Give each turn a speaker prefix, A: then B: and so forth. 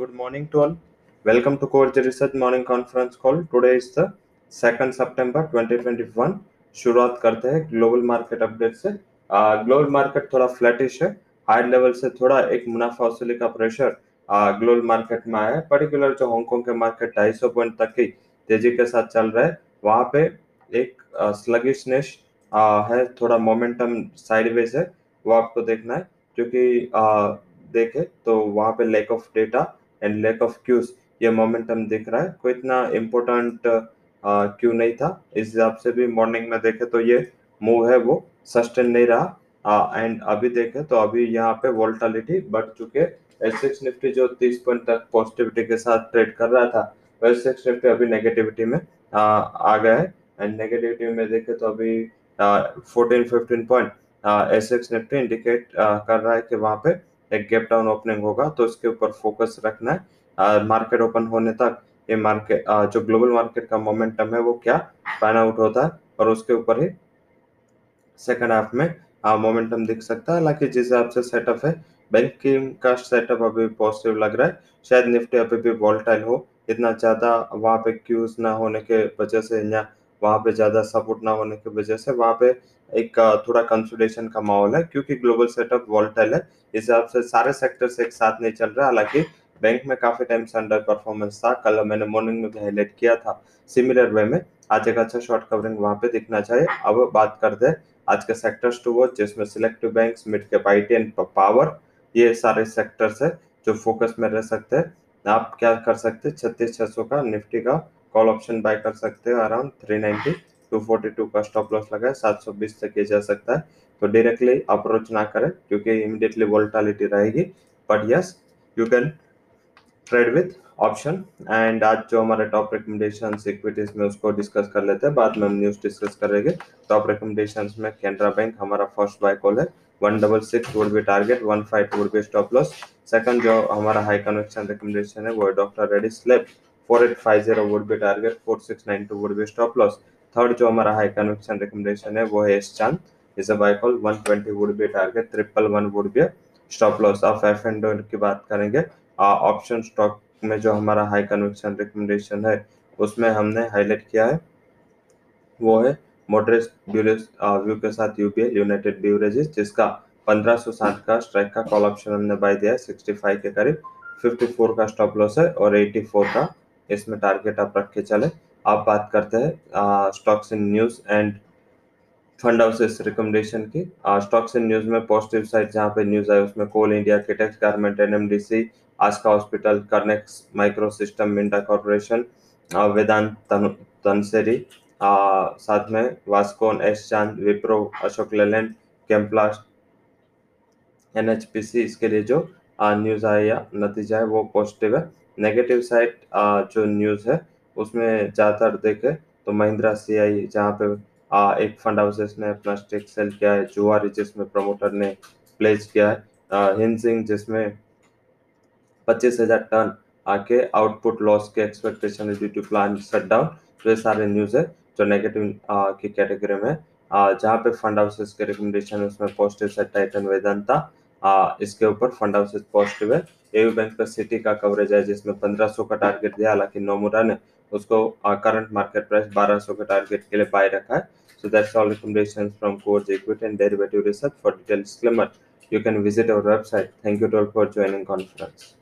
A: Good morning to all. Welcome to Core Research Morning Conference Call. Today is the 2nd September 2021. शुरुआत करते हैं global market update से। Global market थोड़ा flattish है। High level से थोड़ा एक मुनाफा वसूली का प्रेशर ग्लोबल मार्केट में आया है। पर्टिकुलर जो हांगकांग के मार्केट 250 पॉइंट तक की तेज़ी के साथ चल रहा है। वहाँ पे एक स्लगिशनेस है। थोड़ा मोमेंटम साइडवेज है। वो आपको देखना है। क्योंकि देखे तो वहाँ पे lack of data and lack of cues ये मोमेंटम दिख रहा है। कोई इतना इम्पोर्टेंट क्यू नहीं था। इस हिसाब से भी मॉर्निंग में देखे तो ये मूव है वो सस्टेन नहीं रहा। एंड अभी देखे तो अभी यहाँ पे वोल्टालिटी बढ़ चुके। एसएक्स निफ्टी जो 30 पॉइंट तक पॉजिटिविटी के साथ ट्रेड कर रहा था एस निफ्टी अभी नेगेटिविटी में आ, आ गया है। एंड नेगेटिविटी में देखे तो अभी fourteen fifteen point S X Nifty indicate कर रहा है कि वहाँ पे एक गैप डाउन ओपनिंग होगा तो इसके ऊपर फोकस रखना है। मार्केट ओपन होने तक ये मार्केट जो ग्लोबल मार्केट का मोमेंटम है वो क्या? पैन आउट होता है और उसके ऊपर ही सेकंड हाफ़ में मोमेंटम दिख सकता है। हालाँकि जिस हिसाब से सेटअप है बैंकिंग का सेटअप अभी पॉजिटिव लग रहा है। शायद निफ्टी अभी भी वॉल्टाइल हो, इतना ज़्यादा वहाँ पे क्यूज ना होने के वजह से या वहाँ पे ज़्यादा सपोर्ट ना होने की वजह से वहाँ पे एक थोड़ा कंसोलिडेशन का माहौल है, क्योंकि ग्लोबल सेटअप वॉल्टाइल है। इस हिसाब से सारे सेक्टर्स एक साथ नहीं चल रहा, हालाँकि बैंक में काफ़ी टाइम से अंडर परफॉर्मेंस था। कल मैंने मॉर्निंग में भी हाईलाइट किया था। सिमिलर वे में आज एक अच्छा शॉर्ट कवरिंग वहाँ पे दिखना चाहिए। अब बात करते हैं आज के सेक्टर्स टू वॉच जिसमें selective banks mid cap IT and power ये सारे सेक्टर्स है जो फोकस में रह सकते हैं। आप क्या कर सकते हैं? छत्तीस छह सौ का, निफ्टी का कॉल ऑप्शन बाय कर सकते हैं around three ninety two forty two का स्टॉप लॉस लगा है सात सौ बीस तक किया जा सकता है। तो डायरेक्टली अप्रोच ना करें, क्योंकि इमिडिएटली वोल्टालिटी रहेगी। But yes you can trade with option and आज जो हमारे टॉप रिकमेंडेशन इक्विटीज में उसको डिस्कस कर लेते हैं, बाद में हम न्यूज़ डिस्कस करेंगे। टॉप रिकमेंडेशन में कैनरा बैंक हमारा फ़र्स्ट बाय कॉल है one double six would be target one five would be stop loss second जो हमारा हाई कन्वेक्शन रिकमेंडेशन है, वो है doctor Reddy's lab four eight five zero would be target four six nine two would be stop loss third जो हमारा high conviction recommendation है, वो है S Chand is a buy call 120 would be target triple one would be stop loss of F and की बात करेंगे option stock में जो हमारा हाई कन्वेक्शन रिकमेंडेशन है, उसमें हमने हाईलाइट किया है। वो है मॉडरेट व्यू के साथ यूपीएल यूनाइटेड ब्यूरेजेस जिसका 1560 का स्ट्राइक का कॉल ऑप्शन हमने बाय दिया है 65 के करीब। 54 का स्टॉप लॉस है और 84 का इसमें टारगेट आप रख के चले। आप बात करते हैं stocks in news and fund houses recommendation की। स्टॉक्स इन न्यूज़ में पॉजिटिव साइड जहाँ पे न्यूज़ आए, उसमें कोल India Kitex garment NMDC Aska hospital Kernex micro system Minda corporation Vedanta तनसेरी साथ में वास्कोन एस चाँद विप्रो अशोक लेलैंड कैम्प्लास्ट एनएचपीसी इसके लिए जो न्यूज़ आया या नतीजा है, वो पॉजिटिव है। नेगेटिव साइड जो न्यूज़ है उसमें ज़्यादातर देखे तो महिंद्रा सी आई जहाँ पे आ, एक फंड हाउसेस ने अपना स्टेक सेल किया है जुआरी जिसमें प्रमोटर ने प्लेस किया है हिंसिंग जिसमें पच्चीस हज़ार टन आके आउटपुट लॉस के expectation due to plan shut down तो ये सारे न्यूज़ है जो नेगेटिव की कैटेगरी में जहाँ पे फंड हाउसेस के रिकमेंडेशन उसमें पॉजिटिव से टाइटन वेदांता इसके ऊपर फंड हाउसेस पॉजिटिव है। एवी बैंक का सिटी का कवरेज है, जिसमें 1500 का टारगेट दिया, हालाँकि नोमुरा ने उसको करंट मार्केट प्राइस बारह सौ के टारगेट के लिए बाय रखा है। So that's all recommendations from course equity and derivative research for details disclaimer you can visit our website thank you all for joining conference